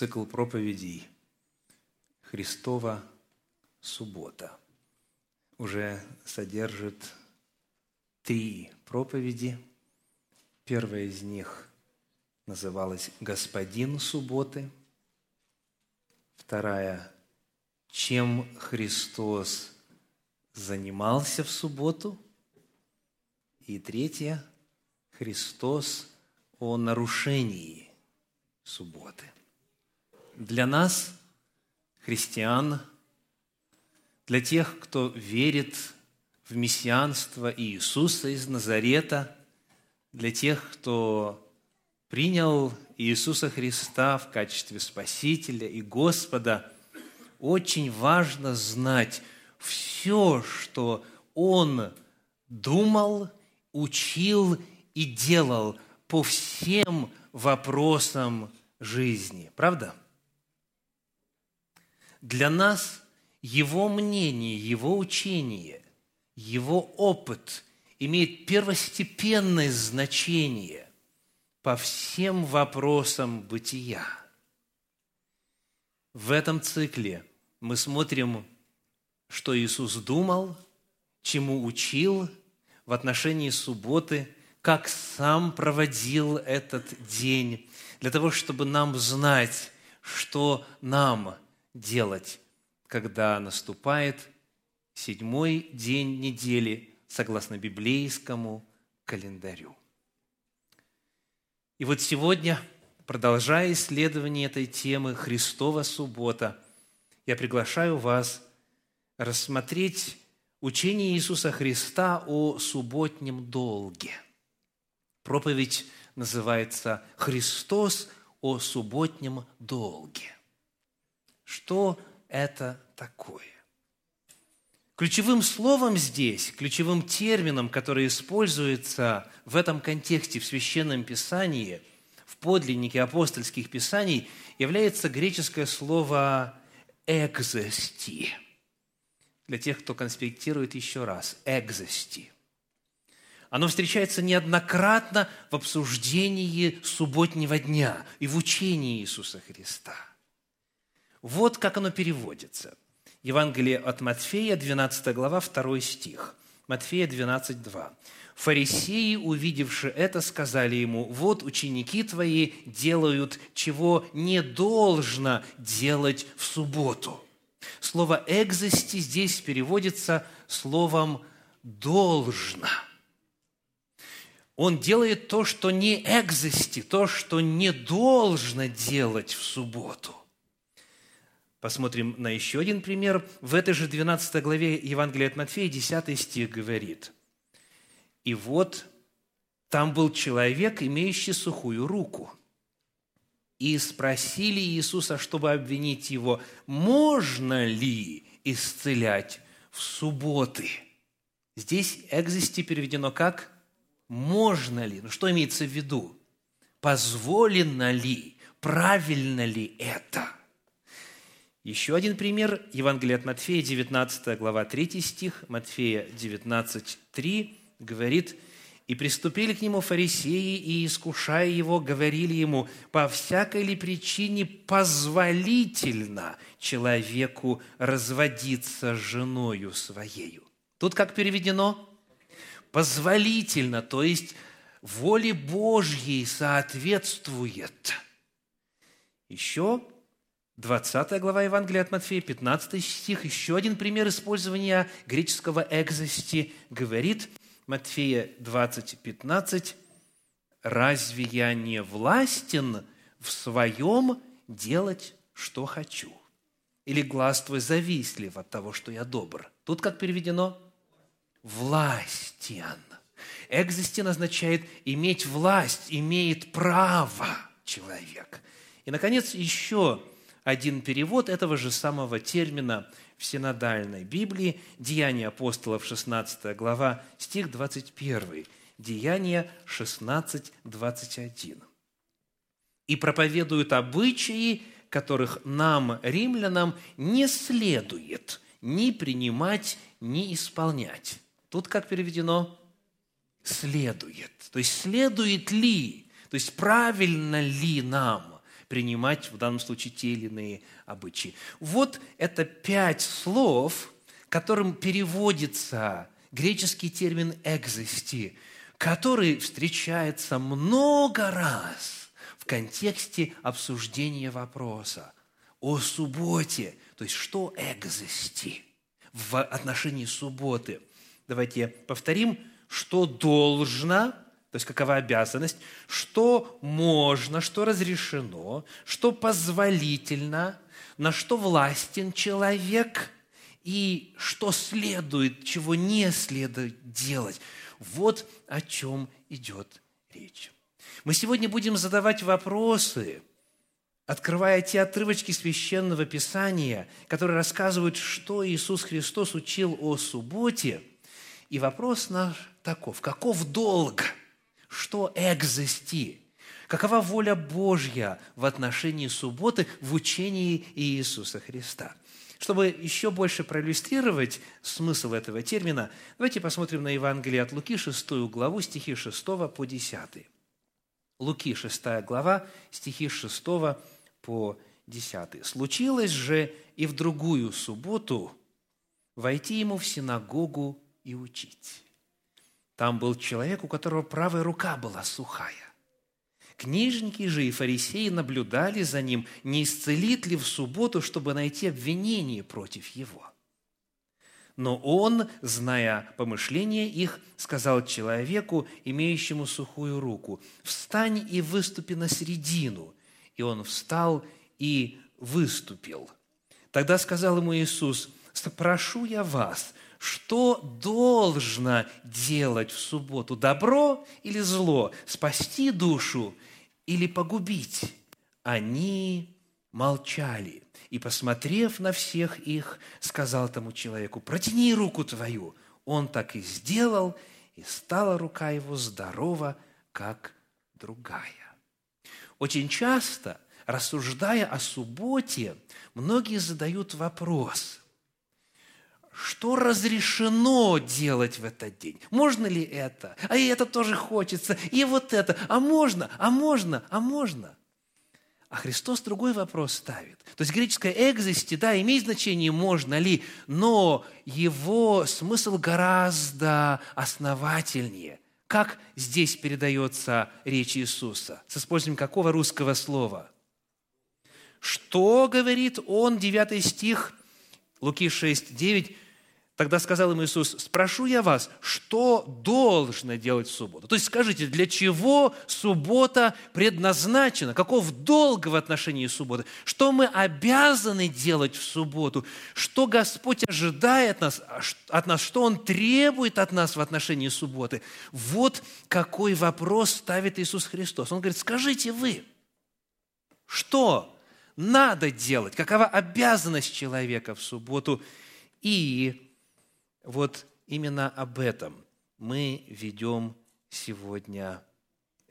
цикл проповедей «Христова суббота» уже содержит три проповеди. Первая из них называлась «Господин субботы», вторая «Чем Христос занимался в субботу», и третья «Христос о нарушении субботы». Для нас, христиан, для тех, кто верит в мессианство Иисуса из Назарета, для тех, кто принял Иисуса Христа в качестве Спасителя и Господа, очень важно знать все, что Он думал, учил и делал по всем вопросам жизни. Правда? Для нас его мнение, его учение, его опыт имеет первостепенное значение по всем вопросам бытия. В этом цикле мы смотрим, что Иисус думал, чему учил в отношении субботы, как сам проводил этот день, для того, чтобы нам знать, что нам – делать, когда наступает седьмой день недели согласно библейскому календарю. И вот сегодня, продолжая исследование этой темы «Христова суббота», я приглашаю вас рассмотреть учение Иисуса Христа о субботнем долге. Проповедь называется «Христос о субботнем долге». Что это такое? Ключевым словом здесь, ключевым термином, который используется в этом контексте в Священном Писании, в подлиннике апостольских писаний, является греческое слово «экзости». Для тех, кто конспектирует еще раз, «экзости». Оно встречается неоднократно в обсуждении субботнего дня и в учении Иисуса Христа – вот как оно переводится. Евангелие от Матфея, 12 глава, 2 стих. Матфея 12, 2. Фарисеи, увидевши это, сказали ему, вот ученики твои делают, чего не должно делать в субботу. Слово «экзости» здесь переводится словом «должно». Он делает то, что не экзости, то, что не должно делать в субботу. Посмотрим на еще один пример. В этой же 12 главе Евангелия от Матфея 10 стих говорит. «И вот там был человек, имеющий сухую руку. И спросили Иисуса, чтобы обвинить его, можно ли исцелять в субботы?» Здесь экзисти переведено как «можно ли?». Ну, что имеется в виду? Позволено ли? Правильно ли это? – еще один пример – Евангелие от Матфея, 19 глава, 3 стих, Матфея 19, 3 говорит, «И приступили к нему фарисеи, и, искушая его, говорили ему, по всякой ли причине позволительно человеку разводиться с женою своею?» Тут как переведено? Позволительно, то есть воле Божьей соответствует. Еще 20 глава Евангелия от Матфея, 15 стих, еще один пример использования греческого «экзости» говорит, Матфея 20, 15, «Разве я не властен в своем делать, что хочу?» Или «Глаз твой завистлив от того, что я добр». Тут как переведено? «Властен». Экзистен означает иметь власть, имеет право человек. И, наконец, еще один перевод этого же самого термина в синодальной Библии, Деяния апостолов, 16 глава, стих 21. Деяния 16, 21. «И проповедуют обычаи, которых нам, римлянам, не следует ни принимать, ни исполнять». Тут как переведено? Следует. То есть следует ли, то есть правильно ли нам принимать в данном случае те или иные обычаи. Вот это пять слов, которым переводится греческий термин «экзисти», который встречается много раз в контексте обсуждения вопроса о субботе. То есть, что экзисти в отношении субботы? Давайте повторим, что должно, то есть какова обязанность, что можно, что разрешено, что позволительно, на что властен человек и что следует, чего не следует делать. Вот о чем идет речь. Мы сегодня будем задавать вопросы, открывая те отрывочки священного писания, которые рассказывают, что Иисус Христос учил о субботе. И вопрос наш таков, каков долг, что экзисти, какова воля Божья в отношении субботы в учении Иисуса Христа – чтобы еще больше проиллюстрировать смысл этого термина, давайте посмотрим на Евангелие от Луки, 6 главу, стихи 6 по 10. Луки, 6 глава, стихи 6 по 10. «Случилось же и в другую субботу войти ему в синагогу и учить. Там был человек, у которого правая рука была сухая. Книжники же и фарисеи наблюдали за ним, не исцелит ли в субботу, чтобы найти обвинение против его. Но он, зная помышления их, сказал человеку, имеющему сухую руку, «Встань и выступи на середину». И он встал и выступил. Тогда сказал ему Иисус, «Прошу я вас, что должно делать в субботу, добро или зло, спасти душу или погубить. Они молчали. И, посмотрев на всех их, сказал тому человеку, протяни руку твою. Он так и сделал, и стала рука его здорова, как другая. Очень часто, рассуждая о субботе, многие задают вопрос, что разрешено делать в этот день? Можно ли это? А и это тоже хочется, и вот это. А можно, а можно, а можно. А Христос другой вопрос ставит. То есть греческое «экзисти», да, имеет значение «можно ли», но его смысл гораздо основательнее. Как здесь передается речь Иисуса? С использованием какого русского слова? Что говорит он, 9 стих, Луки 6, 9, Тогда сказал им Иисус, спрошу я вас, что должно делать в субботу? То есть скажите, для чего суббота предназначена? Каков долг в отношении субботы? Что мы обязаны делать в субботу? Что Господь ожидает нас, от нас? Что Он требует от нас в отношении субботы? Вот какой вопрос ставит Иисус Христос. Он говорит, скажите вы, что надо делать? Какова обязанность человека в субботу? И вот именно об этом мы ведем сегодня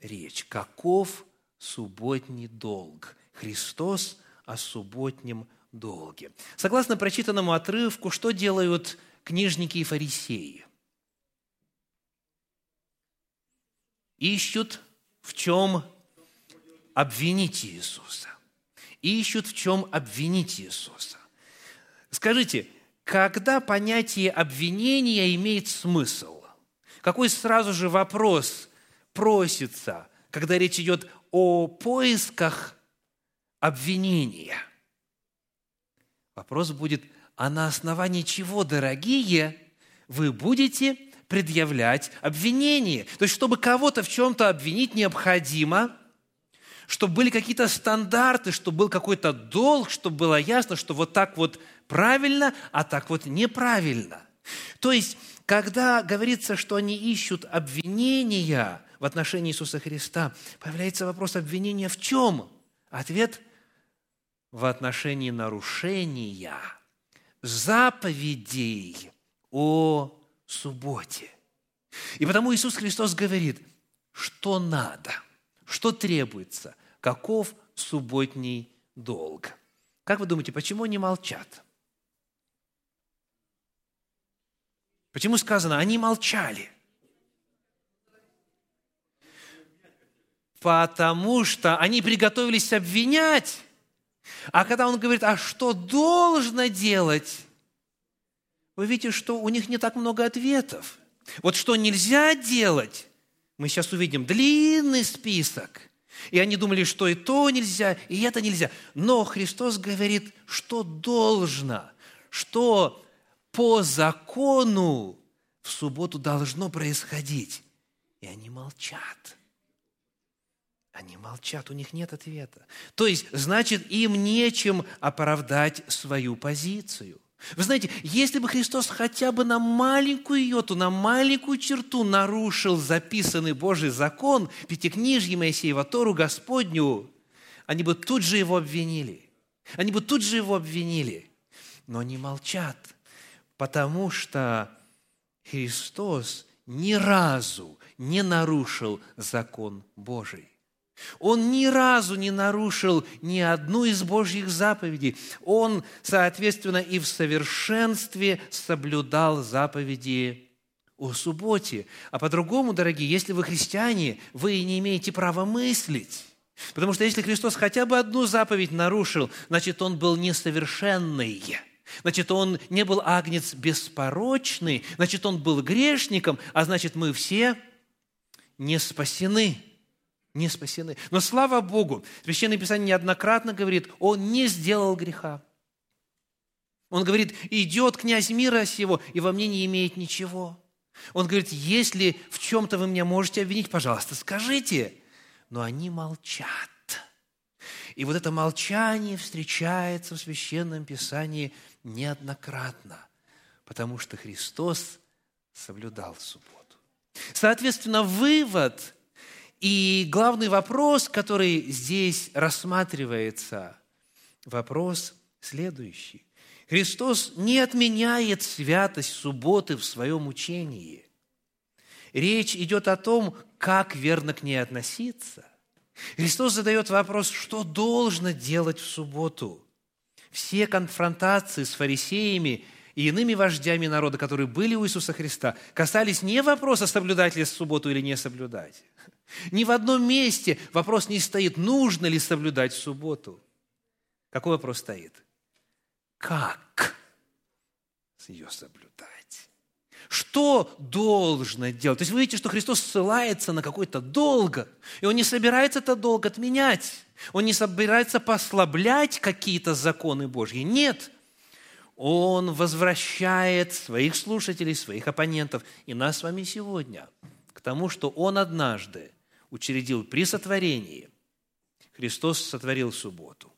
речь. Каков субботний долг? Христос о субботнем долге. Согласно прочитанному отрывку, что делают книжники и фарисеи? Ищут в чем обвинить Иисуса. Ищут в чем обвинить Иисуса. Скажите, когда понятие обвинения имеет смысл? Какой сразу же вопрос просится, когда речь идет о поисках обвинения? Вопрос будет, а на основании чего, дорогие, вы будете предъявлять обвинение? То есть, чтобы кого-то в чем-то обвинить, необходимо – чтобы были какие-то стандарты, чтобы был какой-то долг, чтобы было ясно, что вот так вот правильно, а так вот неправильно. То есть, когда говорится, что они ищут обвинения в отношении Иисуса Христа, появляется вопрос обвинения в чем? Ответ – в отношении нарушения заповедей о субботе. И потому Иисус Христос говорит, что надо, что требуется, каков субботний долг. Как вы думаете, почему они молчат? Почему сказано, они молчали? потому что они приготовились обвинять. А когда он говорит, а что должно делать, вы видите, что у них не так много ответов. Вот что нельзя делать, мы сейчас увидим длинный список. И они думали, что и то нельзя, и это нельзя. Но Христос говорит, что должно, что по закону в субботу должно происходить. И они молчат. Они молчат, у них нет ответа. То есть, значит, им нечем оправдать свою позицию. Вы знаете, если бы Христос хотя бы на маленькую йоту, на маленькую черту нарушил записанный Божий закон, пятикнижье Моисеева, Тору Господню, они бы тут же его обвинили. Они бы тут же его обвинили. Но они молчат, потому что Христос ни разу не нарушил закон Божий. Он ни разу не нарушил ни одну из Божьих заповедей. Он, соответственно, и в совершенстве соблюдал заповеди о субботе. А по-другому, дорогие, если вы христиане, вы не имеете права мыслить. Потому что если Христос хотя бы одну заповедь нарушил, значит, Он был несовершенный. Значит, Он не был агнец беспорочный, значит, Он был грешником, а значит, мы все не спасены не спасены. Но слава Богу, Священное Писание неоднократно говорит, он не сделал греха. Он говорит, идет князь мира сего, и во мне не имеет ничего. Он говорит, если в чем-то вы меня можете обвинить, пожалуйста, скажите. Но они молчат. И вот это молчание встречается в Священном Писании неоднократно, потому что Христос соблюдал субботу. Соответственно, вывод – и главный вопрос, который здесь рассматривается, вопрос следующий. Христос не отменяет святость субботы в своем учении. Речь идет о том, как верно к ней относиться. Христос задает вопрос, что должно делать в субботу. Все конфронтации с фарисеями и иными вождями народа, которые были у Иисуса Христа, касались не вопроса, соблюдать ли субботу или не соблюдать. Ни в одном месте вопрос не стоит, нужно ли соблюдать субботу. Какой вопрос стоит? Как ее соблюдать? Что должно делать? То есть вы видите, что Христос ссылается на какой-то долг, и Он не собирается этот долг отменять. Он не собирается послаблять какие-то законы Божьи. Нет. Он возвращает своих слушателей, своих оппонентов и нас с вами сегодня к тому, что Он однажды учредил при сотворении. Христос сотворил субботу.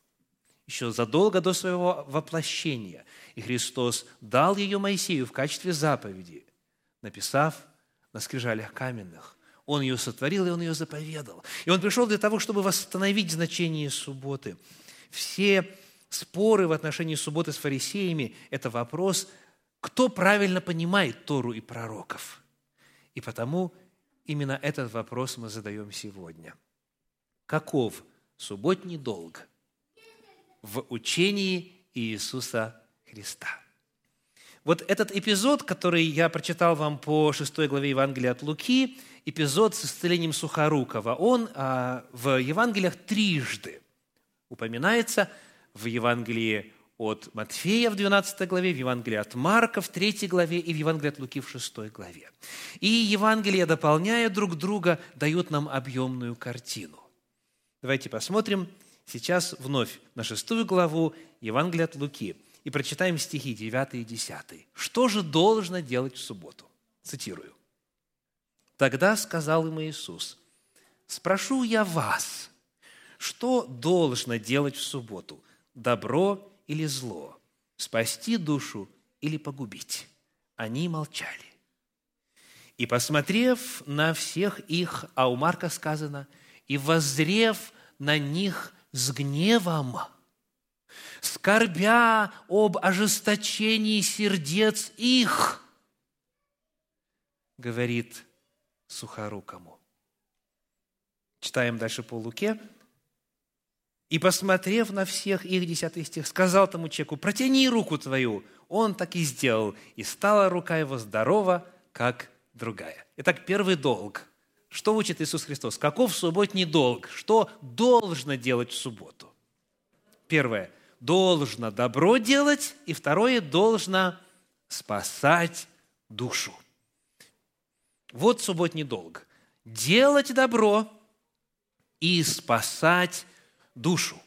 Еще задолго до своего воплощения. И Христос дал ее Моисею в качестве заповеди, написав на скрижалях каменных. Он ее сотворил, и Он ее заповедал. И Он пришел для того, чтобы восстановить значение субботы. Все споры в отношении субботы с фарисеями – это вопрос, кто правильно понимает Тору и пророков. И потому Именно этот вопрос мы задаем сегодня. Каков субботний долг в учении Иисуса Христа? Вот этот эпизод, который я прочитал вам по 6 главе Евангелия от Луки, эпизод с исцелением Сухорукова, он а, в Евангелиях трижды упоминается в Евангелии от Матфея в 12 главе, в Евангелии от Марка в 3 главе и в Евангелии от Луки в 6 главе. И Евангелия, дополняя друг друга, дают нам объемную картину. Давайте посмотрим сейчас вновь на 6 главу Евангелия от Луки и прочитаем стихи 9 и 10. Что же должно делать в субботу? Цитирую. «Тогда сказал им Иисус, «Спрошу я вас, что должно делать в субботу, добро или зло, спасти душу или погубить. Они молчали. И, посмотрев на всех их, а у Марка сказано, и воззрев на них с гневом, скорбя об ожесточении сердец их, говорит Сухорукому. Читаем дальше по Луке, и, посмотрев на всех их, десятый стих, сказал тому человеку, протяни руку твою. Он так и сделал, и стала рука его здорова, как другая. Итак, первый долг Что учит Иисус Христос? Каков субботний долг? Что должно делать в субботу? Первое. Должно добро делать. И второе. Должно спасать душу. Вот субботний долг. Делать добро и спасать душу.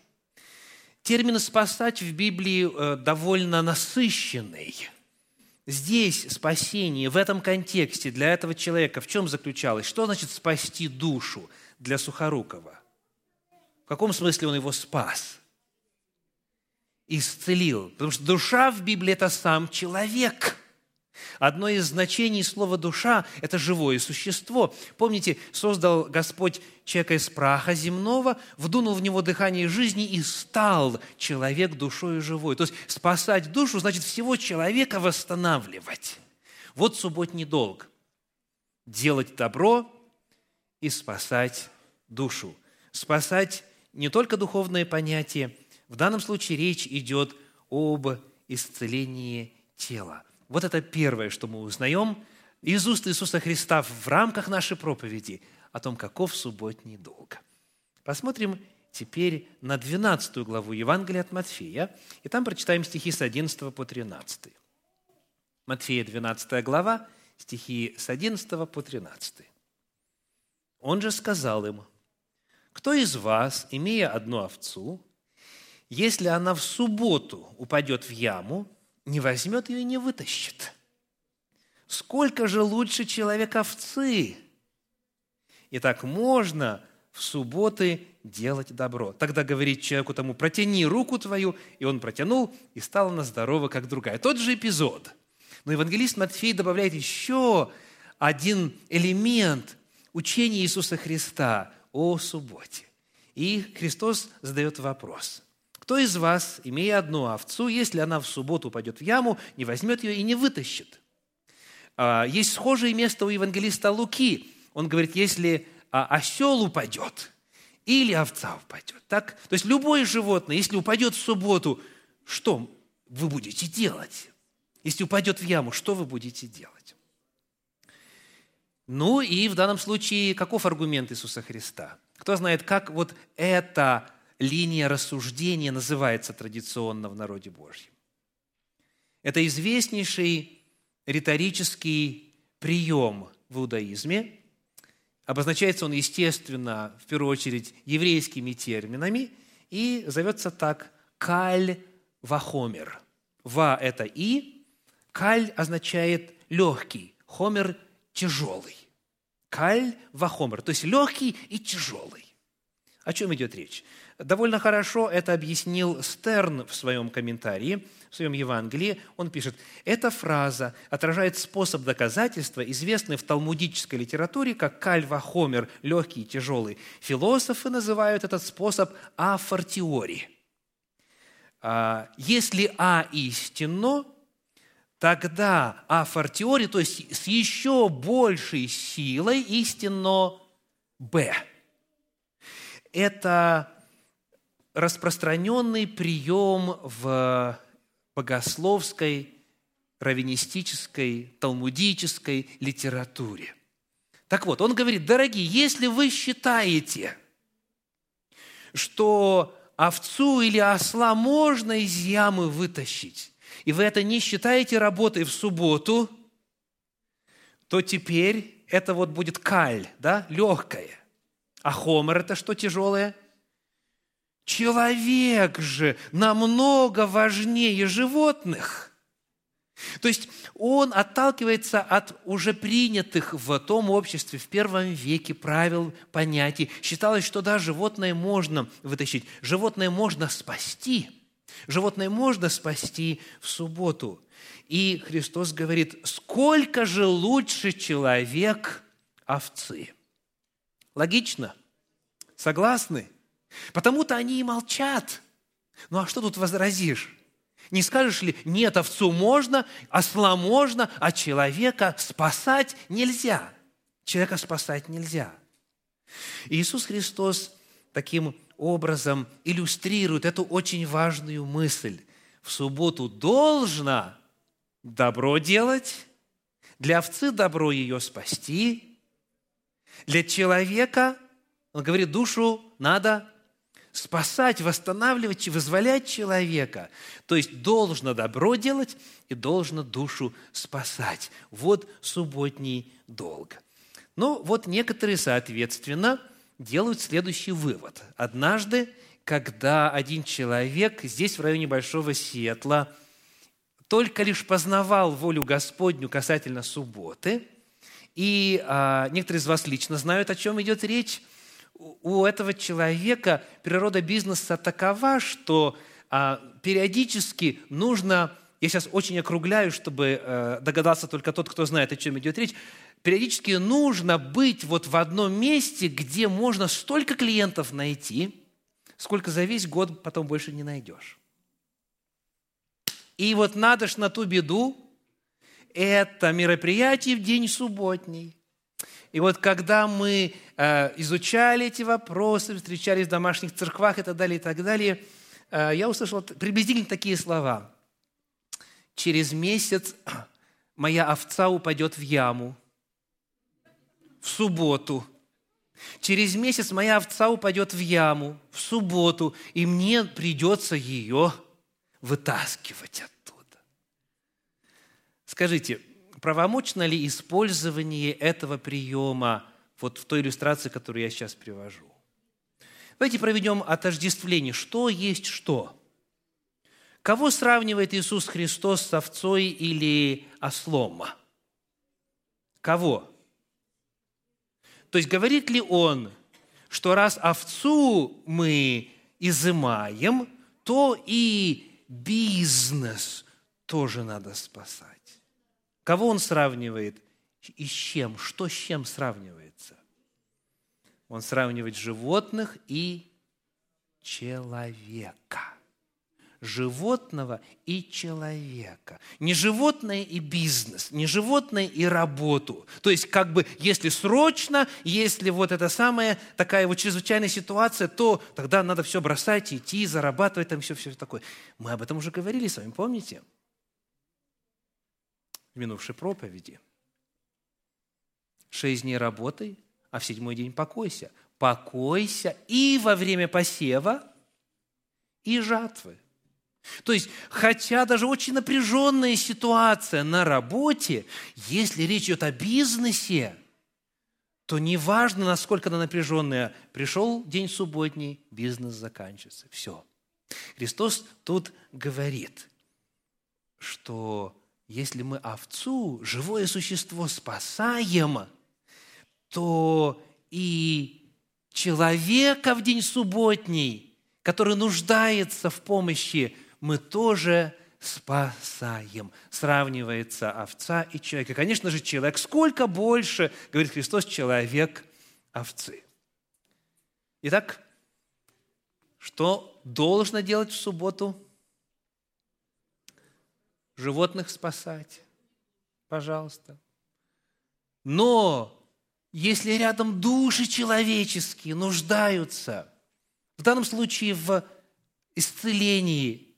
Термин «спасать» в Библии э, довольно насыщенный. Здесь спасение, в этом контексте для этого человека в чем заключалось? Что значит спасти душу для Сухорукова? В каком смысле он его спас? Исцелил. Потому что душа в Библии – это сам человек – Одно из значений слова «душа» – это живое существо. Помните, создал Господь человека из праха земного, вдунул в него дыхание жизни и стал человек душой живой. То есть спасать душу значит всего человека восстанавливать. Вот субботний долг – делать добро и спасать душу. Спасать не только духовное понятие, в данном случае речь идет об исцелении тела – вот это первое, что мы узнаем из уст Иисуса Христа в рамках нашей проповеди о том, каков субботний долг. Посмотрим теперь на 12 главу Евангелия от Матфея, и там прочитаем стихи с 11 по 13. Матфея, 12 глава, стихи с 11 по 13. Он же сказал им, «Кто из вас, имея одну овцу, если она в субботу упадет в яму, не возьмет ее и не вытащит. Сколько же лучше человек овцы? И так можно в субботы делать добро. Тогда говорит человеку тому, протяни руку твою, и он протянул, и стала она здорова, как другая. Тот же эпизод. Но евангелист Матфей добавляет еще один элемент учения Иисуса Христа о субботе. И Христос задает вопрос. Кто из вас, имея одну овцу, если она в субботу упадет в яму, не возьмет ее и не вытащит? А, есть схожее место у евангелиста Луки. Он говорит, если а, осел упадет или овца упадет. Так? То есть любое животное, если упадет в субботу, что вы будете делать? Если упадет в яму, что вы будете делать? Ну и в данном случае, каков аргумент Иисуса Христа? Кто знает, как вот это линия рассуждения называется традиционно в народе Божьем. Это известнейший риторический прием в иудаизме. Обозначается он, естественно, в первую очередь еврейскими терминами и зовется так «каль вахомер». «Ва» – это «и», «каль» означает «легкий», «хомер» – «тяжелый». «Каль вахомер», то есть легкий и тяжелый. О чем идет речь? Довольно хорошо это объяснил Стерн в своем комментарии, в своем Евангелии. Он пишет, эта фраза отражает способ доказательства, известный в талмудической литературе как кальва хомер, легкий и тяжелый. Философы называют этот способ афортиори. А, если А истинно, тогда афортиори, то есть с еще большей силой истинно Б. Это распространенный прием в богословской, раввинистической, талмудической литературе. Так вот, он говорит, дорогие, если вы считаете, что овцу или осла можно из ямы вытащить, и вы это не считаете работой в субботу, то теперь это вот будет каль, да, легкое. А хомер – это что тяжелое? Человек же намного важнее животных. То есть он отталкивается от уже принятых в том обществе в первом веке правил, понятий. Считалось, что да, животное можно вытащить, животное можно спасти. Животное можно спасти в субботу. И Христос говорит, сколько же лучше человек овцы. Логично? Согласны? Потому-то они и молчат. Ну а что тут возразишь? Не скажешь ли, нет, овцу можно, осла можно, а человека спасать нельзя. Человека спасать нельзя. Иисус Христос таким образом иллюстрирует эту очень важную мысль. В субботу должно добро делать, для овцы добро ее спасти, Для человека, он говорит, душу надо спасать, восстанавливать, вызволять человека. То есть должно добро делать и должно душу спасать. Вот субботний долг. Ну, вот некоторые, соответственно, делают следующий вывод. Однажды, когда один человек здесь, в районе Большого Сиэтла, только лишь познавал волю Господню касательно субботы, и а, некоторые из вас лично знают, о чем идет речь, у этого человека природа бизнеса такова, что а, периодически нужно, я сейчас очень округляю, чтобы э, догадался только тот, кто знает, о чем идет речь, периодически нужно быть вот в одном месте, где можно столько клиентов найти, сколько за весь год потом больше не найдешь. И вот надо ж на ту беду, это мероприятие в день субботний. И вот когда мы э, изучали эти вопросы, встречались в домашних церквах и так далее, и так далее, э, я услышал приблизительно такие слова. Через месяц моя овца упадет в яму, в субботу. Через месяц моя овца упадет в яму в субботу, и мне придется ее вытаскивать оттуда. Скажите, правомочно ли использование этого приема вот в той иллюстрации, которую я сейчас привожу? Давайте проведем отождествление. Что есть что? Кого сравнивает Иисус Христос с овцой или ослом? Кого? То есть говорит ли он, что раз овцу мы изымаем, то и бизнес тоже надо спасать. Кого он сравнивает и с чем? Что с чем сравнивается? Он сравнивает животных и человека животного и человека. Не животное и бизнес, не животное и работу. То есть, как бы, если срочно, если вот это самая такая вот чрезвычайная ситуация, то тогда надо все бросать, идти, зарабатывать, там все, все такое. Мы об этом уже говорили с вами, помните? В минувшей проповеди. Шесть дней работай, а в седьмой день покойся. Покойся и во время посева, и жатвы. То есть, хотя даже очень напряженная ситуация на работе, если речь идет о бизнесе, то неважно, насколько она напряженная, пришел день субботний, бизнес заканчивается. Все. Христос тут говорит, что если мы овцу, живое существо, спасаем, то и человека в день субботний, который нуждается в помощи мы тоже спасаем. Сравнивается овца и человек. И, конечно же, человек сколько больше, говорит Христос, человек овцы. Итак, что должно делать в субботу? Животных спасать. Пожалуйста. Но если рядом души человеческие нуждаются, в данном случае в исцелении,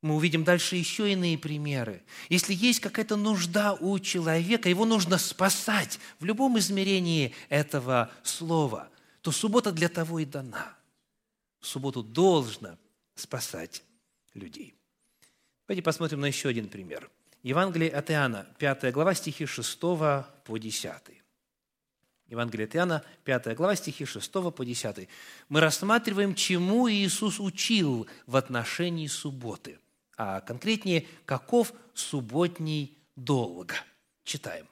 мы увидим дальше еще иные примеры. Если есть какая-то нужда у человека, его нужно спасать в любом измерении этого слова, то суббота для того и дана. В субботу должно спасать людей. Давайте посмотрим на еще один пример. Евангелие от Иоанна, 5 глава, стихи 6 по 10. Евангелие от Иоанна, 5 глава, стихи 6 по 10. Мы рассматриваем, чему Иисус учил в отношении субботы – а конкретнее, каков субботний долг. Читаем.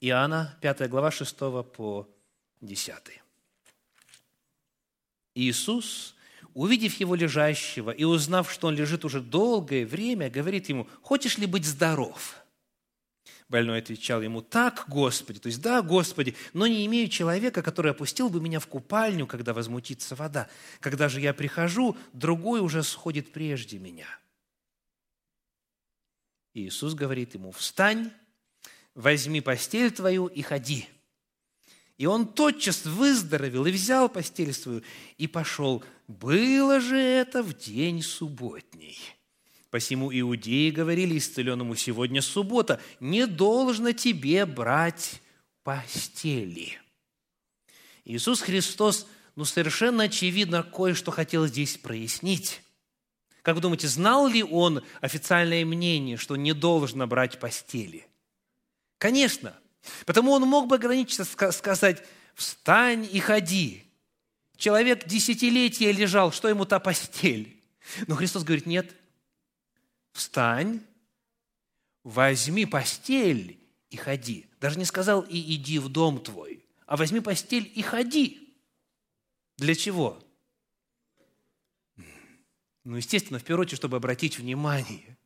Иоанна, 5 глава, 6 по 10. Иисус, увидев его лежащего и узнав, что он лежит уже долгое время, говорит ему, «Хочешь ли быть здоров?» Больной отвечал ему, «Так, Господи!» То есть, «Да, Господи, но не имею человека, который опустил бы меня в купальню, когда возмутится вода. Когда же я прихожу, другой уже сходит прежде меня». Иисус говорит ему, встань, возьми постель твою и ходи. И он тотчас выздоровел и взял постель свою и пошел. Было же это в день субботний. Посему иудеи говорили исцеленному сегодня суббота, не должно тебе брать постели. Иисус Христос, ну, совершенно очевидно, кое-что хотел здесь прояснить. Как вы думаете, знал ли он официальное мнение, что не должно брать постели? Конечно. Потому он мог бы ограничиться, сказать, встань и ходи. Человек десятилетия лежал, что ему та постель? Но Христос говорит, нет, встань, возьми постель и ходи. Даже не сказал и иди в дом твой, а возьми постель и ходи. Для чего? Ну, естественно, в первую очередь, чтобы обратить внимание.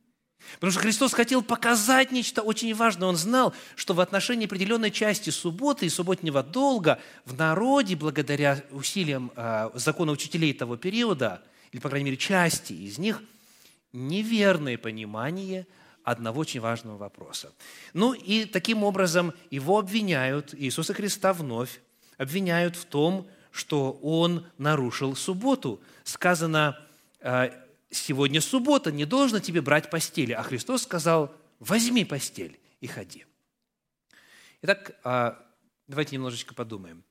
Потому что Христос хотел показать нечто очень важное. Он знал, что в отношении определенной части субботы и субботнего долга в народе, благодаря усилиям э, закона учителей того периода, или, по крайней мере, части из них, неверное понимание одного очень важного вопроса. Ну и таким образом его обвиняют, Иисуса Христа вновь обвиняют в том, что он нарушил субботу. Сказано, «Э, сегодня суббота, не должно тебе брать постели. А Христос сказал, возьми постель и ходи. Итак, а, давайте немножечко подумаем.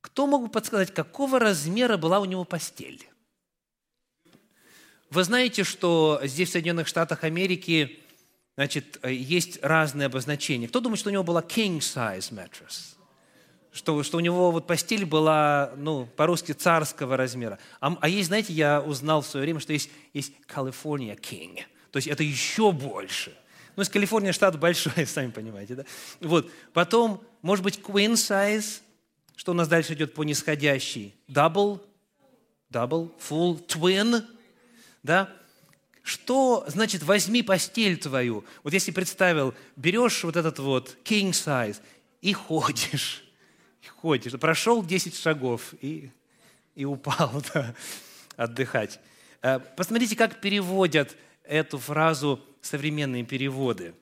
Кто мог бы подсказать, какого размера была у него постель? Вы знаете, что здесь, в Соединенных Штатах Америки, значит, есть разные обозначения. Кто думает, что у него была king size mattress? Что, что у него вот постель была, ну, по-русски царского размера. А, а есть, знаете, я узнал в свое время, что есть, есть California King, то есть это еще больше. Ну, из Калифорния штат большой, сами понимаете, да? Вот. Потом, может быть, queen size, что у нас дальше идет по нисходящей. Double, double, full, twin, да? Что значит возьми постель твою? Вот если представил, берешь вот этот вот king size и ходишь ходишь. Прошел 10 шагов и, и упал да, отдыхать. Э, посмотрите, как переводят эту фразу современные переводы.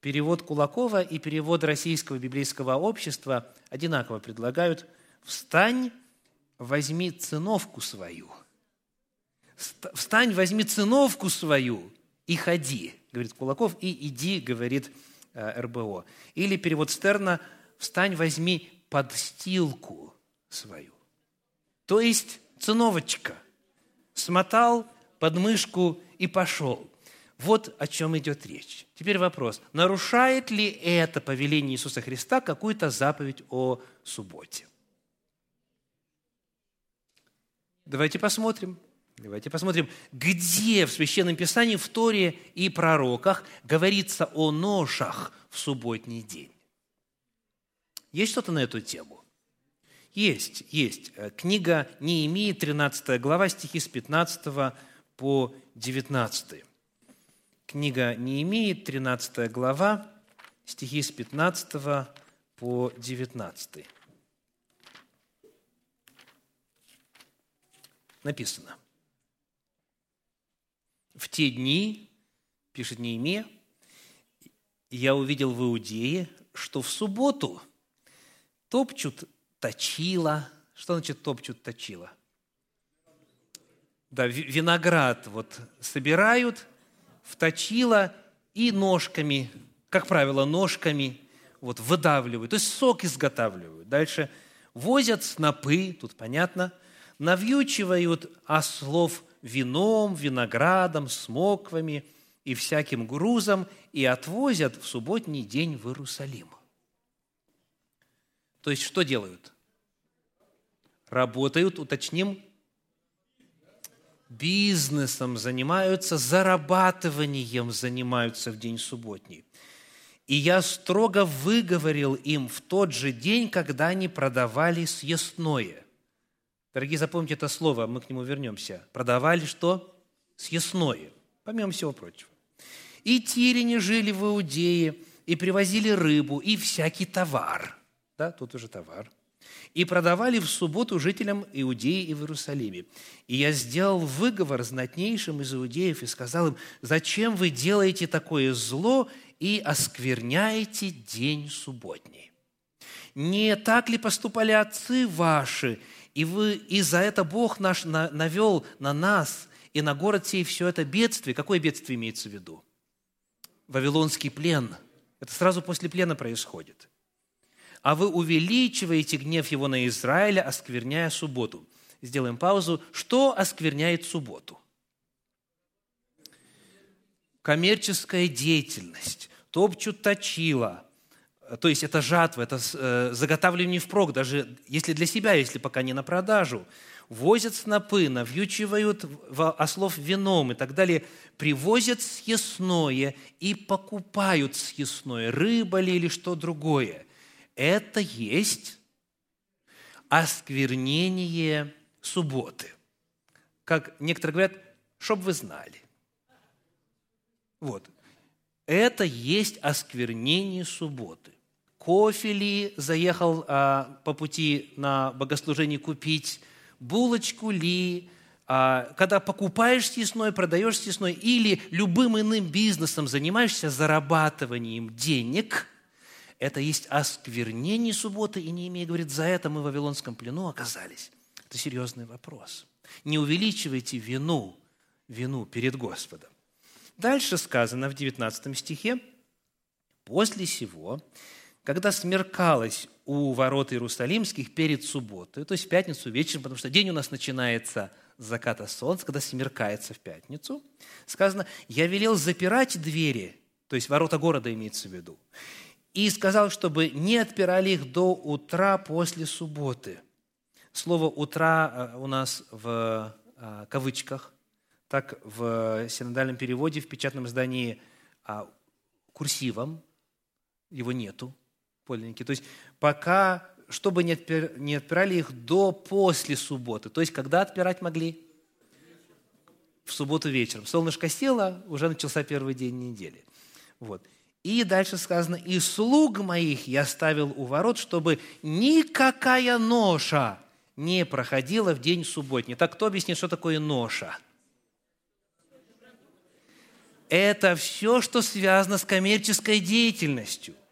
Перевод Кулакова и перевод Российского библейского общества одинаково предлагают «Встань, возьми циновку свою». «Встань, возьми циновку свою и ходи», говорит Кулаков, и «иди», говорит э, РБО. Или перевод Стерна «Встань, возьми подстилку свою. То есть циновочка. Смотал подмышку и пошел. Вот о чем идет речь. Теперь вопрос. Нарушает ли это повеление Иисуса Христа какую-то заповедь о субботе? Давайте посмотрим. Давайте посмотрим, где в Священном Писании, в Торе и пророках говорится о ношах в субботний день. Есть что-то на эту тему? Есть, есть. Э, книга Неемии, 13 глава, стихи с 15 по 19. Книга Неемии, 13 глава, стихи с 15 по 19. Написано. В те дни, пишет Неемия, я увидел в Иудее, что в субботу – топчут точила. Что значит топчут точила? Да, виноград вот собирают в точило и ножками, как правило, ножками вот выдавливают, то есть сок изготавливают. Дальше возят снопы, тут понятно, навьючивают ослов вином, виноградом, смоквами и всяким грузом и отвозят в субботний день в Иерусалим. То есть что делают? Работают, уточним, бизнесом занимаются, зарабатыванием занимаются в день субботний. И я строго выговорил им в тот же день, когда они продавали съестное. Дорогие, запомните это слово, мы к нему вернемся. Продавали что? Съестное, помимо всего прочего. И тирине жили в Иудее, и привозили рыбу, и всякий товар – да, тут уже товар, и продавали в субботу жителям Иудеи и в Иерусалиме. И я сделал выговор знатнейшим из иудеев и сказал им, зачем вы делаете такое зло и оскверняете день субботний? Не так ли поступали отцы ваши, и, вы, и за это Бог наш навел на нас и на город сей все это бедствие? Какое бедствие имеется в виду? Вавилонский плен. Это сразу после плена происходит – а вы увеличиваете гнев его на Израиля, оскверняя субботу. Сделаем паузу. Что оскверняет субботу? Коммерческая деятельность, топчут точила, то есть это жатва, это э, заготавливание впрок, даже если для себя, если пока не на продажу – возят снопы, навьючивают ослов вином и так далее, привозят съестное и покупают съестное, рыба ли или что другое. Это есть осквернение субботы. Как некоторые говорят, чтоб вы знали. Вот. Это есть осквернение субботы. Кофе ли заехал а, по пути на богослужение купить – булочку ли, а, когда покупаешь съестное, продаешь съестное или любым иным бизнесом занимаешься зарабатыванием денег, это есть осквернение субботы, и не имея, говорит, за это мы в Вавилонском плену оказались. Это серьезный вопрос. Не увеличивайте вину, вину перед Господом. Дальше сказано в 19 стихе, «После сего, когда смеркалось у ворот Иерусалимских перед субботой, то есть в пятницу вечером, потому что день у нас начинается с заката солнца, когда смеркается в пятницу, сказано, «Я велел запирать двери», то есть ворота города имеется в виду, и сказал, чтобы не отпирали их до утра после субботы. Слово «утра» э, у нас в э, кавычках, так в синодальном переводе, в печатном издании а, курсивом, его нету, подлинники. То есть пока, чтобы не, отпир, отпирали их до после субботы. То есть когда отпирать могли? В субботу вечером. Солнышко село, уже начался первый день недели. Вот. И дальше сказано, «И слуг моих я ставил у ворот, чтобы никакая ноша не проходила в день субботний». Так кто объяснит, что такое ноша? Это все, что связано с коммерческой деятельностью –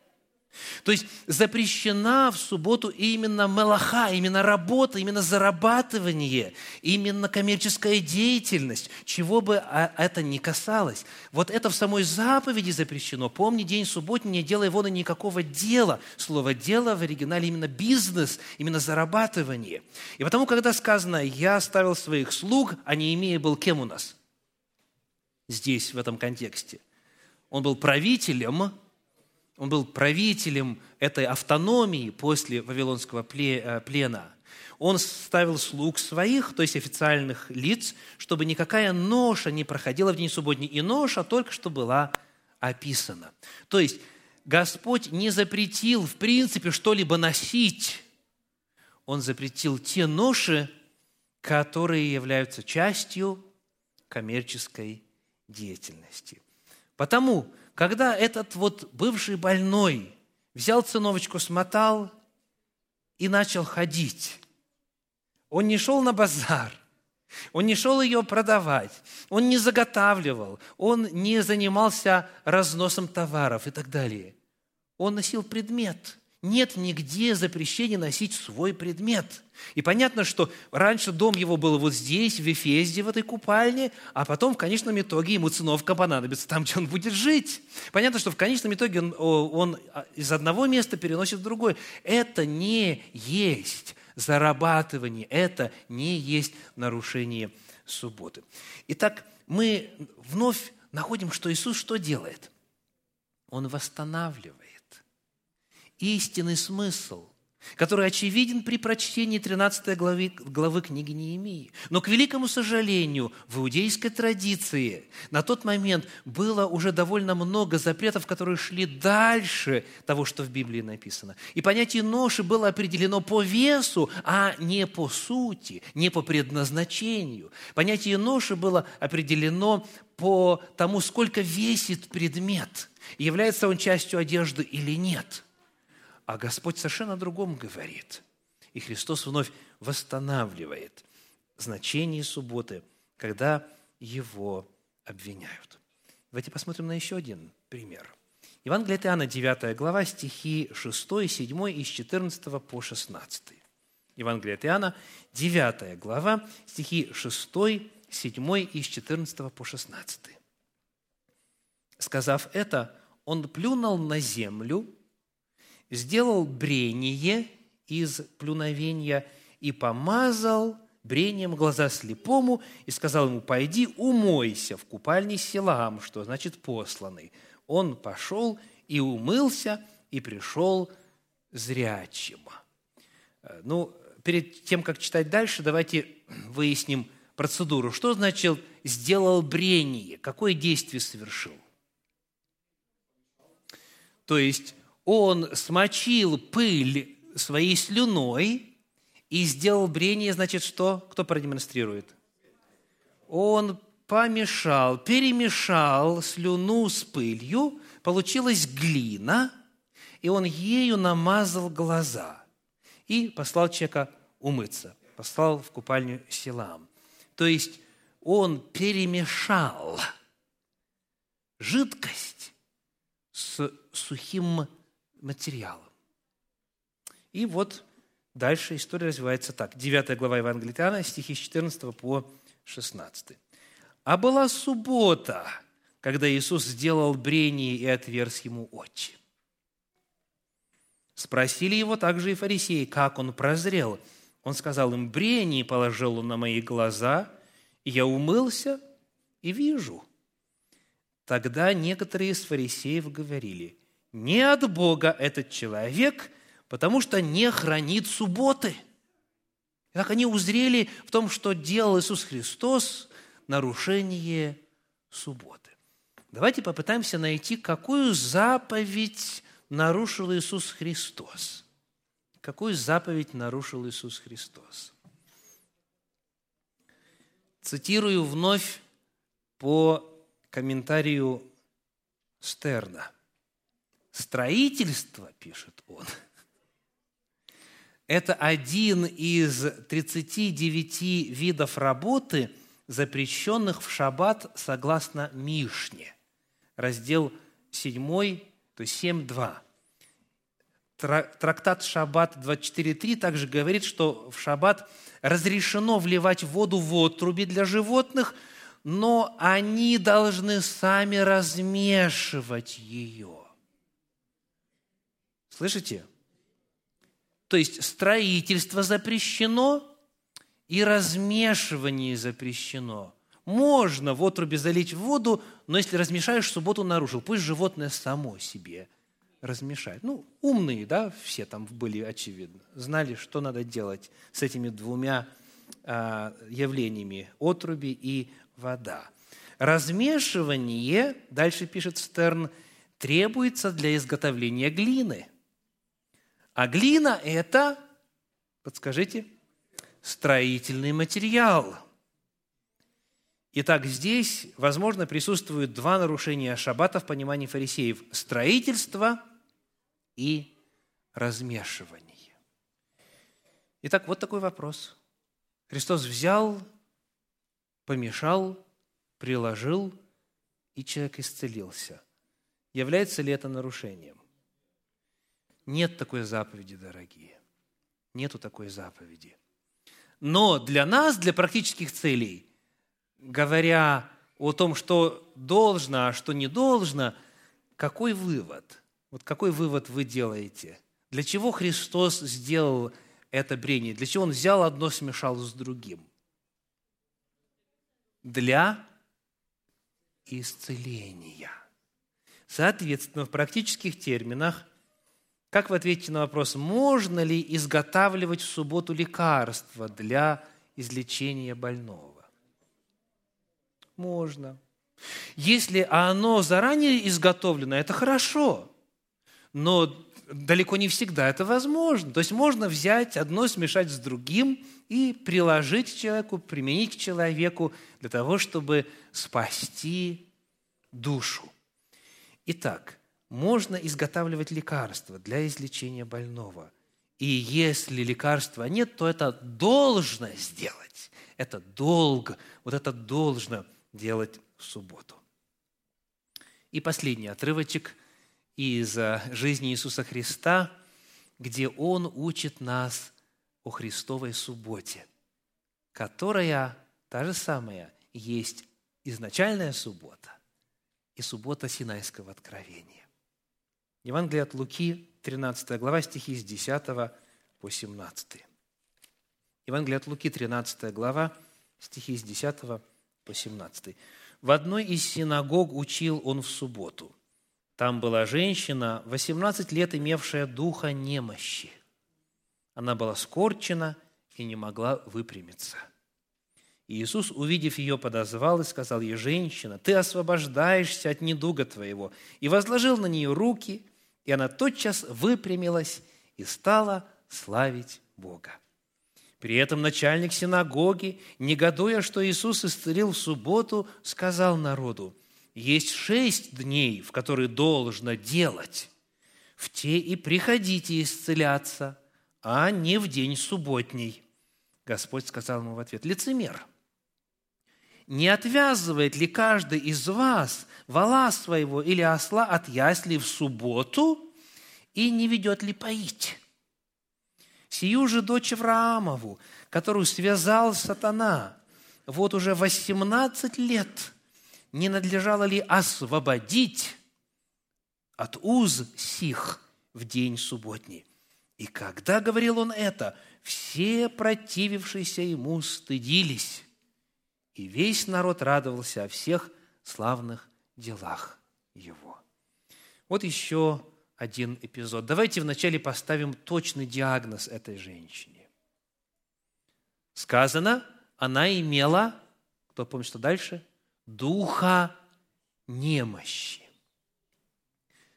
то есть запрещена в субботу именно мелаха, именно работа, именно зарабатывание, именно коммерческая деятельность, чего бы а, это ни касалось. Вот это в самой заповеди запрещено. Помни день субботний, не делай вон никакого дела. Слово «дело» в оригинале именно бизнес, именно зарабатывание. И потому, когда сказано «я оставил своих слуг», а не имея был кем у нас? Здесь, в этом контексте. Он был правителем – он был правителем этой автономии после Вавилонского э, плена. Он ставил слуг своих, то есть официальных лиц, чтобы никакая ноша не проходила в день субботний. И ноша только что была описана. То есть Господь не запретил, в принципе, что-либо носить. Он запретил те ноши, которые являются частью коммерческой деятельности. Потому когда этот вот бывший больной взял циновочку, смотал и начал ходить, он не шел на базар, он не шел ее продавать, он не заготавливал, он не занимался разносом товаров и так далее. Он носил предмет – нет нигде запрещения носить свой предмет. И понятно, что раньше дом его был вот здесь, в Эфезде, в этой купальне, а потом в конечном итоге ему циновка понадобится там, где он будет жить. Понятно, что в конечном итоге он, он а, из одного места переносит в другое. Это не есть зарабатывание, это не есть нарушение субботы. Итак, мы вновь находим, что Иисус что делает? Он восстанавливает истинный смысл, который очевиден при прочтении 13 главы, главы книги Неемии. Но, к великому сожалению, в иудейской традиции на тот момент было уже довольно много запретов, которые шли дальше того, что в Библии написано. И понятие ноши было определено по весу, а не по сути, не по предназначению. Понятие ноши было определено по тому, сколько весит предмет, является он частью одежды или нет – а Господь совершенно о другом говорит. И Христос вновь восстанавливает значение субботы, когда его обвиняют. Давайте посмотрим на еще один пример. Евангелие от Иоанна, 9 глава, стихи 6, 7 и с 14 по 16. Евангелие от Иоанна, 9 глава, стихи 6, 7 и с 14 по 16. Сказав это, он плюнул на землю сделал брение из плюновения и помазал брением глаза слепому и сказал ему, пойди умойся в купальне Силаам, что значит посланный. Он пошел и умылся, и пришел зрячим. Э, ну, перед тем, как читать дальше, давайте выясним процедуру. Что значит «сделал брение»? Какое действие совершил? То есть он смочил пыль своей слюной и сделал брение, значит, что? Кто продемонстрирует? Он помешал, перемешал слюну с пылью, получилась глина, и он ею намазал глаза и послал человека умыться, послал в купальню Силам. То есть он перемешал жидкость с сухим материалом. И вот дальше история развивается так. 9 глава Евангелия Иоанна, стихи с 14 по 16. «А была суббота, когда Иисус сделал брение и отверз ему очи. Спросили его также и фарисеи, как он прозрел. Он сказал им, брение положил он на мои глаза, и я умылся и вижу. Тогда некоторые из фарисеев говорили, не от Бога этот человек, потому что не хранит субботы. И так они узрели в том, что делал Иисус Христос, нарушение субботы. Давайте попытаемся найти, какую заповедь нарушил Иисус Христос? Какую заповедь нарушил Иисус Христос? Цитирую вновь по комментарию Стерна. Строительство, пишет он, это один из 39 видов работы, запрещенных в шаббат согласно Мишне, раздел 7 то есть 7.2. Трактат Шаббат 24.3 также говорит, что в Шаббат разрешено вливать воду в отруби для животных, но они должны сами размешивать ее. Слышите? То есть строительство запрещено и размешивание запрещено. Можно в отрубе залить воду, но если размешаешь, субботу нарушил. Пусть животное само себе размешает. Ну, умные, да, все там были, очевидно. Знали, что надо делать с этими двумя а, явлениями – отруби и вода. Размешивание, дальше пишет Стерн, требуется для изготовления глины. А глина – это, подскажите, строительный материал – Итак, здесь, возможно, присутствуют два нарушения шаббата в понимании фарисеев – строительство и размешивание. Итак, вот такой вопрос. Христос взял, помешал, приложил, и человек исцелился. Является ли это нарушением? Нет такой заповеди, дорогие. Нету такой заповеди. Но для нас, для практических целей – говоря о том, что должно, а что не должно, какой вывод? Вот какой вывод вы делаете? Для чего Христос сделал это брение? Для чего Он взял одно, смешал с другим? Для исцеления. Соответственно, в практических терминах, как вы ответите на вопрос, можно ли изготавливать в субботу лекарства для излечения больного? Можно. Если оно заранее изготовлено, это хорошо. Но далеко не всегда это возможно. То есть можно взять одно, смешать с другим и приложить человеку, применить к человеку для того, чтобы спасти душу. Итак, можно изготавливать лекарства для излечения больного. И если лекарства нет, то это должно сделать. Это долг, вот это должно делать в субботу. И последний отрывочек из э, жизни Иисуса Христа, где Он учит нас о Христовой субботе, которая та же самая есть изначальная суббота и суббота Синайского откровения. Евангелие от Луки, 13 глава, стихи с 10 по 17. Евангелие от Луки, 13 глава, стихи с 10 по 17. «В одной из синагог учил он в субботу. Там была женщина, 18 лет имевшая духа немощи. Она была скорчена и не могла выпрямиться. И Иисус, увидев ее, подозвал и сказал ей, «Женщина, ты освобождаешься от недуга твоего». И возложил на нее руки, и она тотчас выпрямилась и стала славить Бога. При этом начальник синагоги, негодуя, что Иисус исцелил в субботу, сказал народу, «Есть шесть дней, в которые должно делать. В те и приходите исцеляться, а не в день субботний». Господь сказал ему в ответ, «Лицемер, не отвязывает ли каждый из вас вала своего или осла от ясли в субботу и не ведет ли поить?» Сию же дочь Авраамову, которую связал сатана, вот уже 18 лет, не надлежало ли освободить от уз сих в день субботний? И когда говорил он это, все противившиеся ему стыдились, и весь народ радовался о всех славных делах его. Вот еще один эпизод. Давайте вначале поставим точный диагноз этой женщине. Сказано, она имела, кто помнит, что дальше? Духа немощи.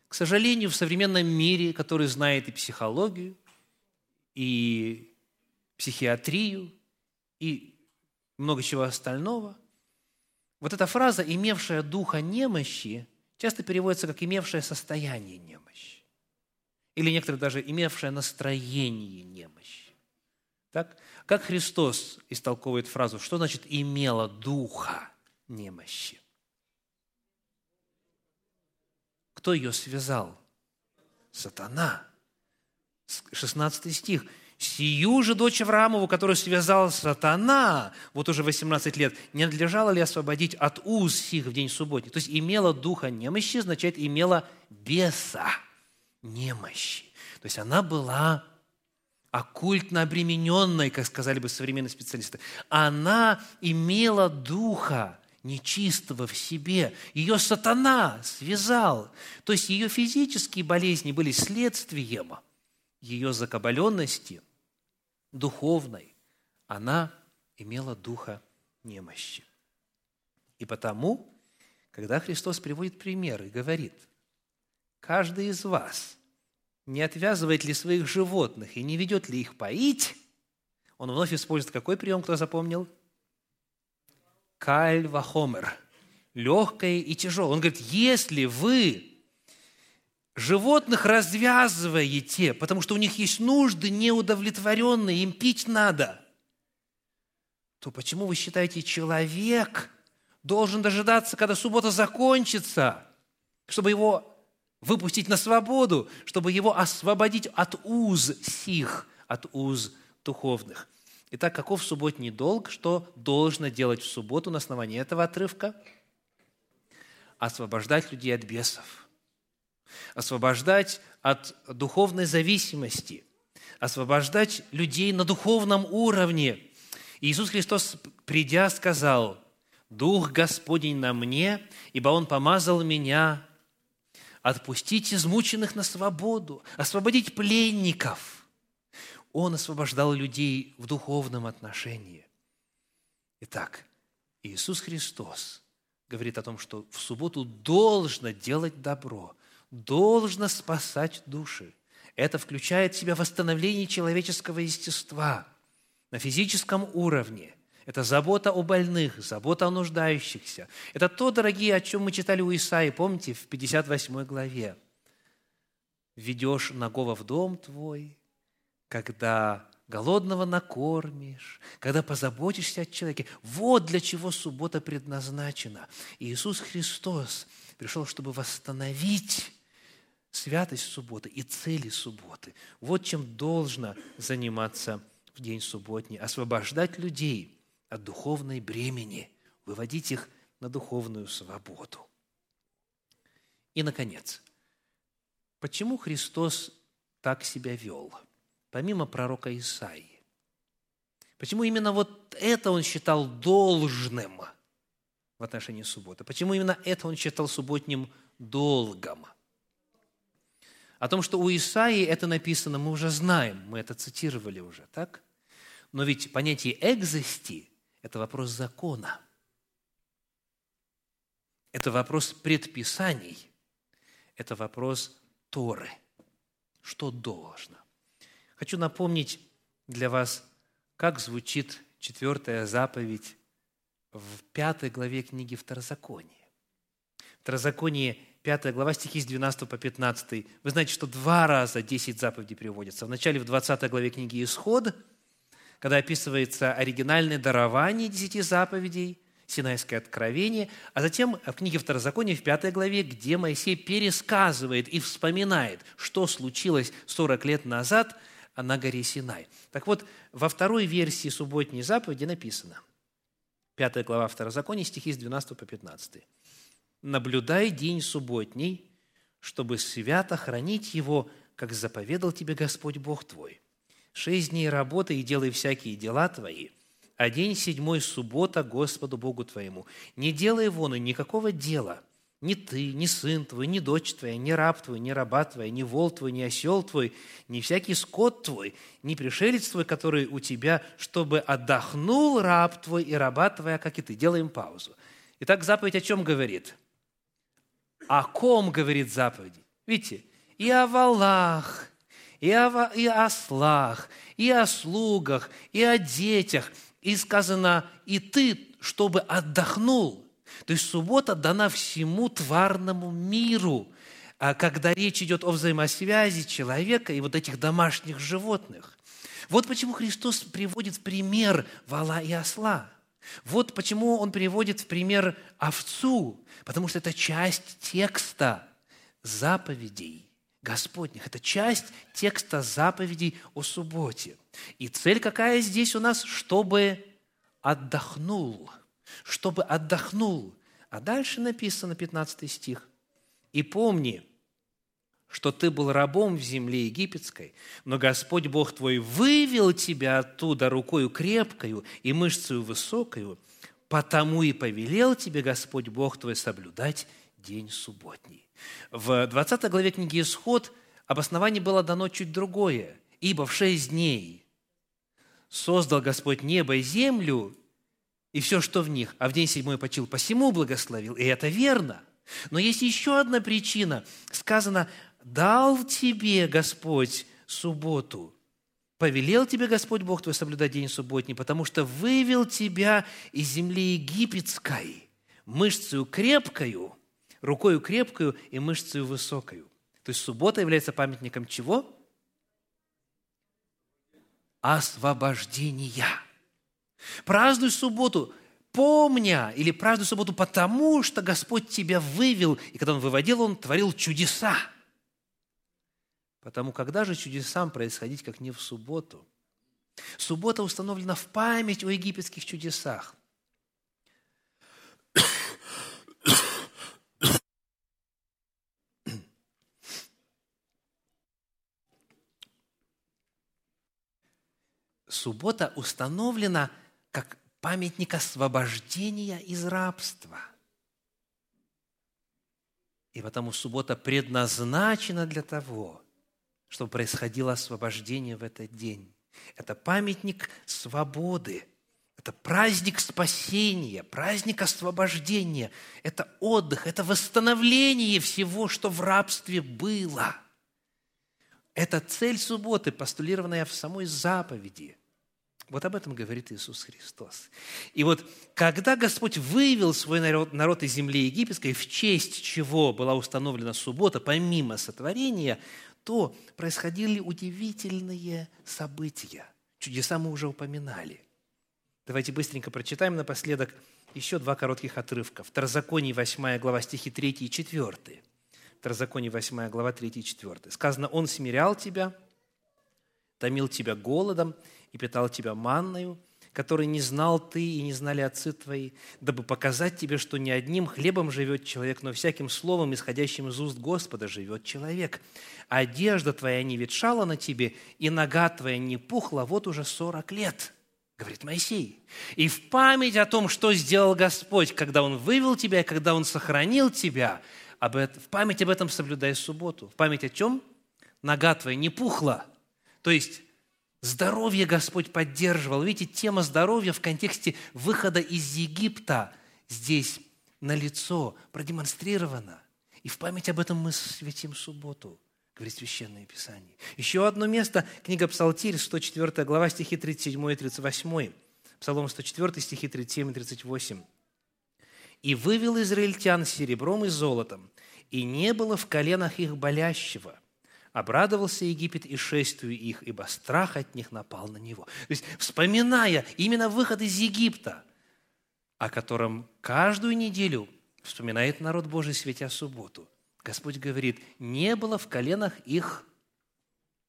К сожалению, в современном мире, который знает и психологию, и психиатрию, и много чего остального, вот эта фраза «имевшая духа немощи» часто переводится как «имевшая состояние немощи». Или некоторые даже «имевшая настроение немощи». Так? Как Христос истолковывает фразу, что значит «имела духа немощи»? Кто ее связал? Сатана. 16 стих. Сию же дочь Авраамову, которую связал сатана, вот уже 18 лет, не надлежало ли освободить от уз сих в день субботний? То есть имела духа немощи, означает имела беса немощи. То есть она была оккультно обремененной, как сказали бы современные специалисты. Она имела духа нечистого в себе. Ее сатана связал. То есть ее физические болезни были следствием ее закабаленности, духовной, она имела духа немощи. И потому, когда Христос приводит пример и говорит, каждый из вас не отвязывает ли своих животных и не ведет ли их поить, он вновь использует какой прием, кто запомнил? Каль вахомер. Легкое и тяжелое. Он говорит, если вы животных развязываете, потому что у них есть нужды неудовлетворенные, им пить надо, то почему вы считаете, человек должен дожидаться, когда суббота закончится, чтобы его выпустить на свободу, чтобы его освободить от уз сих, от уз духовных. Итак, каков субботний долг, что должно делать в субботу на основании этого отрывка? Освобождать людей от бесов – освобождать от духовной зависимости, освобождать людей на духовном уровне. Иисус Христос, придя, сказал, «Дух Господень на мне, ибо Он помазал меня отпустить измученных на свободу, освободить пленников». Он освобождал людей в духовном отношении. Итак, Иисус Христос говорит о том, что в субботу должно делать добро – должно спасать души. Это включает в себя восстановление человеческого естества на физическом уровне. Это забота о больных, забота о нуждающихся. Это то, дорогие, о чем мы читали у Исаи, помните, в 58 главе. «Ведешь нагого в дом твой, когда голодного накормишь, когда позаботишься о человеке. Вот для чего суббота предназначена. И Иисус Христос пришел, чтобы восстановить святость субботы и цели субботы. Вот чем должно заниматься в день субботний. Освобождать людей от духовной бремени, выводить их на духовную свободу. И, наконец, почему Христос так себя вел, помимо пророка Исаии? Почему именно вот это он считал должным в отношении субботы? Почему именно это он считал субботним долгом? О том, что у Исаии это написано, мы уже знаем, мы это цитировали уже, так? Но ведь понятие экзости – это вопрос закона. Это вопрос предписаний. Это вопрос Торы. Что должно? Хочу напомнить для вас как звучит четвертая заповедь в пятой главе книги Второзакония. Второзаконие, пятая глава, стихи с 12 по 15. Вы знаете, что два раза 10 заповедей приводятся. Вначале в 20 главе книги Исход, когда описывается оригинальное дарование десяти заповедей, Синайское откровение, а затем в книге Второзакония в пятой главе, где Моисей пересказывает и вспоминает, что случилось 40 лет назад – на горе Синай. Так вот, во второй версии субботней заповеди написано, 5 глава Второзакония, стихи с 12 по 15. «Наблюдай день субботний, чтобы свято хранить его, как заповедал тебе Господь Бог твой. Шесть дней работай и делай всякие дела твои, а день седьмой – суббота Господу Богу твоему. Не делай вон и никакого дела – ни ты, ни сын твой, ни дочь твоя, ни раб твой, ни раба твоя, ни вол твой, ни осел твой, ни всякий скот твой, ни пришелец твой, который у тебя, чтобы отдохнул раб твой и раба твоя, как и ты. Делаем паузу. Итак, заповедь о чем говорит? О ком говорит заповедь? Видите, и о валах, и о, и о ослах, и о слугах, и о детях. И сказано, и ты, чтобы отдохнул – то есть суббота дана всему тварному миру, а когда речь идет о взаимосвязи человека и вот этих домашних животных. Вот почему Христос приводит пример вала и осла. Вот почему Он приводит в пример овцу, потому что это часть текста заповедей Господних. Это часть текста заповедей о субботе. И цель какая здесь у нас? Чтобы отдохнул – чтобы отдохнул. А дальше написано 15 стих. «И помни, что ты был рабом в земле египетской, но Господь Бог твой вывел тебя оттуда рукою крепкою и мышцею высокою, потому и повелел тебе Господь Бог твой соблюдать день субботний». В 20 главе книги «Исход» обоснование было дано чуть другое. «Ибо в шесть дней создал Господь небо и землю, и все, что в них, а в день седьмой почил, посему благословил. И это верно. Но есть еще одна причина. Сказано, дал тебе Господь субботу. Повелел тебе Господь Бог твой соблюдать день субботний, потому что вывел тебя из земли египетской мышцею крепкою, рукою крепкою и мышцею высокою. То есть суббота является памятником чего? Освобождения. Празднуй субботу, помня, или празднуй субботу потому, что Господь тебя вывел, и когда Он выводил, Он творил чудеса. Потому когда же чудесам происходить, как не в субботу? Суббота установлена в память о египетских чудесах. Суббота установлена – как памятник освобождения из рабства. И потому суббота предназначена для того, чтобы происходило освобождение в этот день. Это памятник свободы, это праздник спасения, праздник освобождения, это отдых, это восстановление всего, что в рабстве было. Это цель субботы, постулированная в самой заповеди – вот об этом говорит Иисус Христос. И вот когда Господь вывел свой народ, народ из земли египетской, в честь чего была установлена суббота, помимо сотворения, то происходили удивительные события. Чудеса мы уже упоминали. Давайте быстренько прочитаем напоследок еще два коротких отрывка. Второзаконие, 8 глава, стихи 3 и 4. Второзаконие, 8 глава, 3 и 4. Сказано, «Он смирял тебя, томил тебя голодом, и питал тебя манною, который не знал ты и не знали отцы твои, дабы показать тебе, что не одним хлебом живет человек, но всяким словом, исходящим из уст Господа, живет человек. Одежда твоя не ветшала на тебе, и нога твоя не пухла вот уже сорок лет» говорит Моисей. И в память о том, что сделал Господь, когда Он вывел тебя, когда Он сохранил тебя, в память об этом соблюдай субботу. В память о чем? Нога твоя не пухла. То есть Здоровье Господь поддерживал. Видите, тема здоровья в контексте выхода из Египта здесь налицо, продемонстрирована. И в память об этом мы светим субботу, говорит Священное Писание. Еще одно место, книга Псалтирь, 104 глава, стихи 37 и 38. Псалом 104, стихи 37 и 38. «И вывел израильтян серебром и золотом, и не было в коленах их болящего, Обрадовался Египет и шествию их, ибо страх от них напал на него. То есть, вспоминая именно выход из Египта, о котором каждую неделю вспоминает народ Божий, светя субботу, Господь говорит, не было в коленах их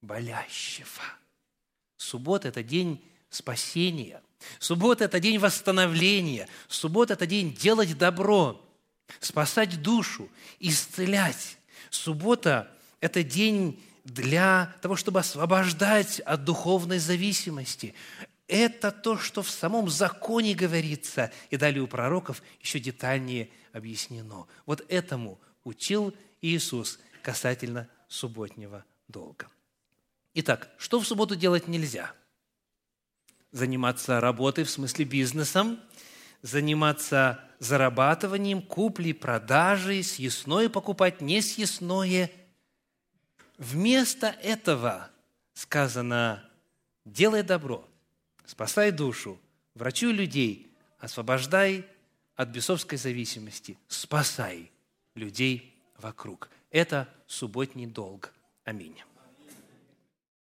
болящего. Суббота – это день спасения. Суббота – это день восстановления. Суббота – это день делать добро, спасать душу, исцелять. Суббота это день для того, чтобы освобождать от духовной зависимости. Это то, что в самом законе говорится, и далее у пророков еще детальнее объяснено. Вот этому учил Иисус касательно субботнего долга. Итак, что в субботу делать нельзя? Заниматься работой, в смысле бизнесом, заниматься зарабатыванием, куплей, продажей, съестное покупать, несъестное – Вместо этого сказано, делай добро, спасай душу, врачуй людей, освобождай от бесовской зависимости, спасай людей вокруг. Это субботний долг. Аминь.